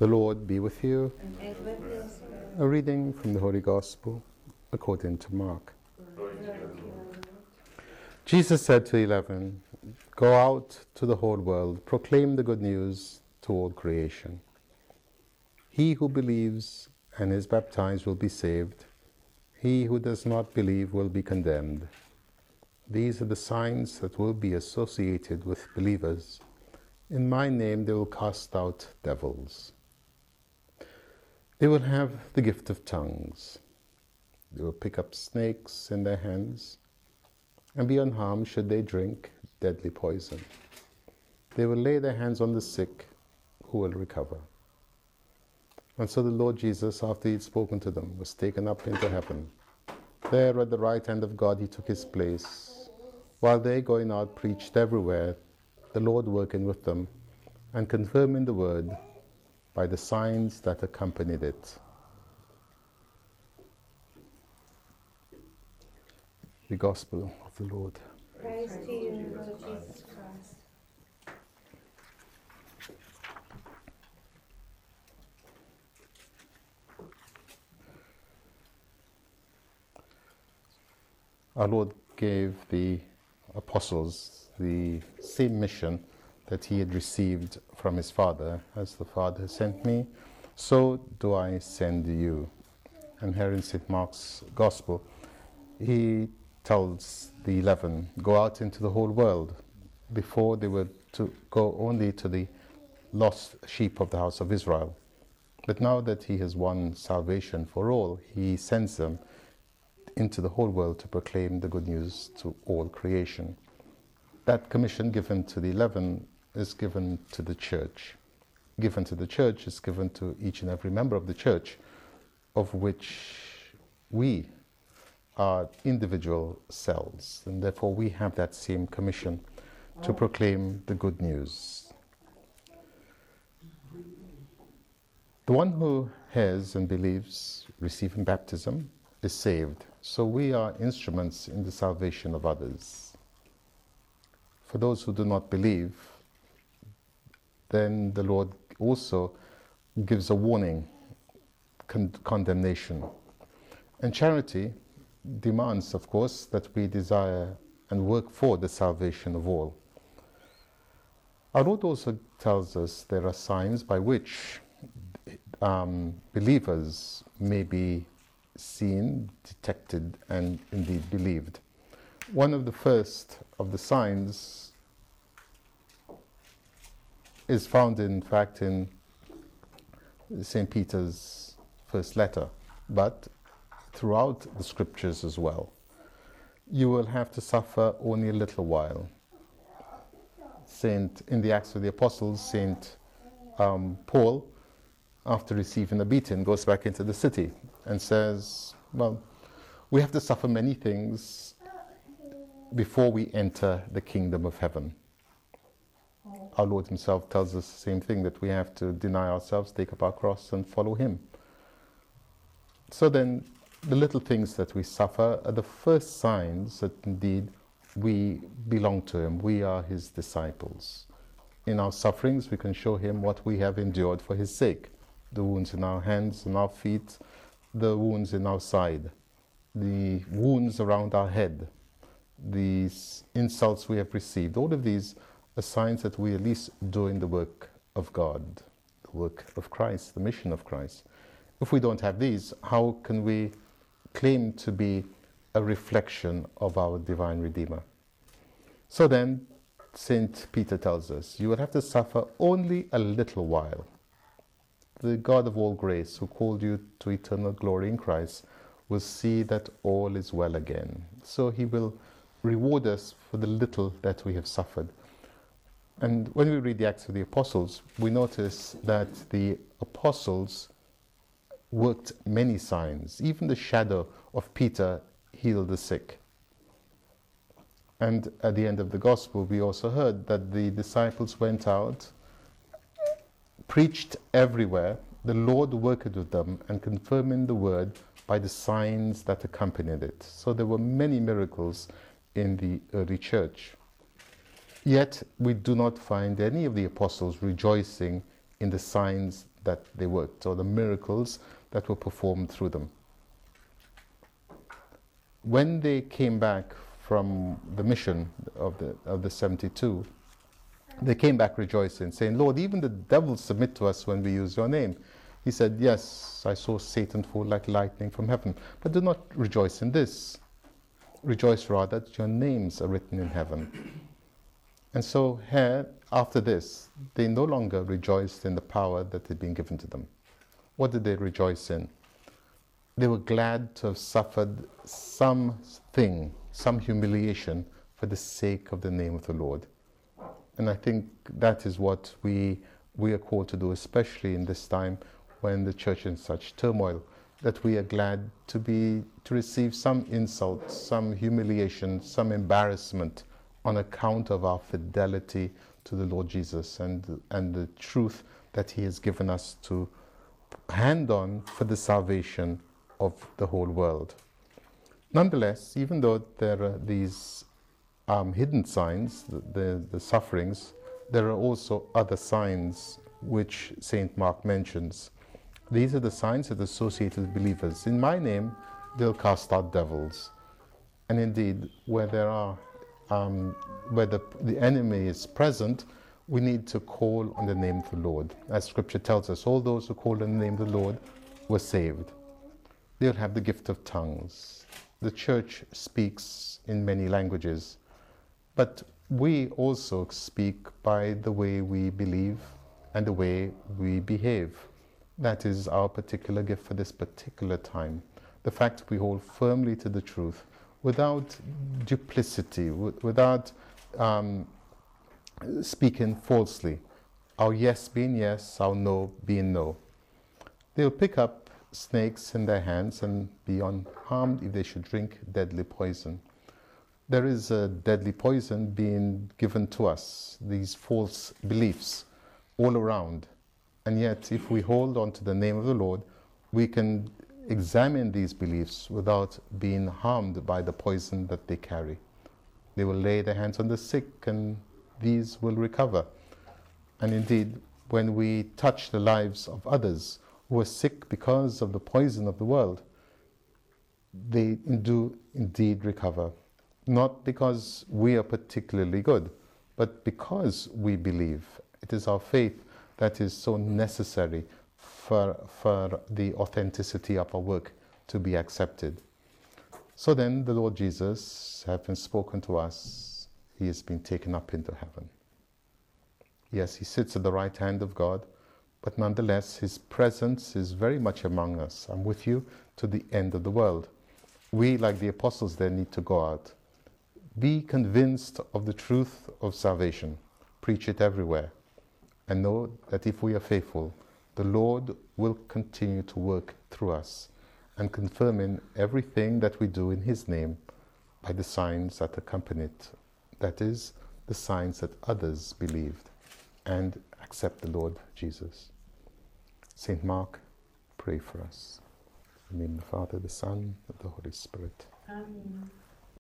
The Lord be with you. with. A reading from the Holy Gospel according to Mark. Jesus said to the eleven, Go out to the whole world, proclaim the good news to all creation. He who believes and is baptized will be saved. He who does not believe will be condemned. These are the signs that will be associated with believers. In my name they will cast out devils. They will have the gift of tongues. They will pick up snakes in their hands and be unharmed should they drink deadly poison. They will lay their hands on the sick who will recover. And so the Lord Jesus, after he had spoken to them, was taken up into heaven. There at the right hand of God he took his place. While they going out preached everywhere, the Lord working with them and confirming the word by the signs that accompanied it. The Gospel of the Lord. Praise to you, Lord Jesus Christ. Our Lord gave the apostles the same mission that he had received from his Father. As the Father sent me, so do I send you. And here in St. Mark's Gospel, he tells the eleven, Go out into the whole world. Before they were to go only to the lost sheep of the house of Israel. But now that he has won salvation for all, he sends them into the whole world to proclaim the good news to all creation. That commission given to the eleven is given to the church. Given to the church is given to each and every member of the church, of which we are individual cells, and therefore we have that same commission to proclaim the good news. The one who has and believes, receiving baptism, is saved. So we are instruments in the salvation of others. For those who do not believe, then the Lord also gives a warning, con- condemnation. And charity demands, of course, that we desire and work for the salvation of all. Our Lord also tells us there are signs by which um, believers may be seen, detected, and indeed believed. One of the first of the signs is found, in fact, in St. Peter's first letter, but throughout the scriptures as well. You will have to suffer only a little while. Saint, in the Acts of the Apostles, Saint um, Paul, after receiving a beating, goes back into the city and says, Well, we have to suffer many things before we enter the kingdom of heaven. Our Lord Himself tells us the same thing that we have to deny ourselves, take up our cross, and follow Him. So then, the little things that we suffer are the first signs that indeed we belong to Him, we are His disciples. In our sufferings, we can show Him what we have endured for His sake the wounds in our hands and our feet, the wounds in our side, the wounds around our head, these insults we have received. All of these are signs that we at least doing the work of God, the work of Christ, the mission of Christ. If we don't have these, how can we claim to be a reflection of our divine Redeemer? So then, St. Peter tells us, you will have to suffer only a little while the God of all grace, who called you to eternal glory in Christ, will see that all is well again. So he will reward us for the little that we have suffered. And when we read the Acts of the Apostles, we notice that the apostles worked many signs. Even the shadow of Peter healed the sick. And at the end of the Gospel, we also heard that the disciples went out preached everywhere, the Lord worked with them and confirming the word by the signs that accompanied it. So there were many miracles in the early church. Yet we do not find any of the apostles rejoicing in the signs that they worked or the miracles that were performed through them. When they came back from the mission of the, of the 72, they came back rejoicing, saying, Lord, even the devils submit to us when we use your name. He said, Yes, I saw Satan fall like lightning from heaven, but do not rejoice in this. Rejoice rather that your names are written in heaven. And so, here, after this, they no longer rejoiced in the power that had been given to them. What did they rejoice in? They were glad to have suffered something, some humiliation, for the sake of the name of the Lord. And I think that is what we, we are called to do, especially in this time when the church is in such turmoil, that we are glad to be to receive some insult, some humiliation, some embarrassment on account of our fidelity to the Lord Jesus and, and the truth that He has given us to hand on for the salvation of the whole world. Nonetheless, even though there are these um, hidden signs, the, the, the sufferings, there are also other signs which St. Mark mentions. These are the signs that are associated with believers. In my name, they'll cast out devils. And indeed, where there are um, where the, the enemy is present, we need to call on the name of the Lord. As scripture tells us, all those who call on the name of the Lord were saved. They'll have the gift of tongues. The church speaks in many languages, but we also speak by the way we believe and the way we behave. That is our particular gift for this particular time. The fact we hold firmly to the truth without duplicity, without um, speaking falsely. Our yes being yes, our no being no. They'll pick up snakes in their hands and be unharmed if they should drink deadly poison. There is a deadly poison being given to us, these false beliefs all around. And yet, if we hold on to the name of the Lord, we can examine these beliefs without being harmed by the poison that they carry. They will lay their hands on the sick and these will recover. And indeed, when we touch the lives of others who are sick because of the poison of the world, they do indeed recover. Not because we are particularly good, but because we believe. It is our faith that is so necessary for, for the authenticity of our work to be accepted. So then the Lord Jesus, having spoken to us, he has been taken up into heaven. Yes, he sits at the right hand of God, but nonetheless, his presence is very much among us. I'm with you to the end of the world. We, like the apostles, then need to go out. Be convinced of the truth of salvation, preach it everywhere, and know that if we are faithful, the Lord will continue to work through us and confirming everything that we do in His name by the signs that accompany it. That is, the signs that others believed and accept the Lord Jesus. St. Mark, pray for us. In the name of the Father, the Son, and the Holy Spirit. Amen.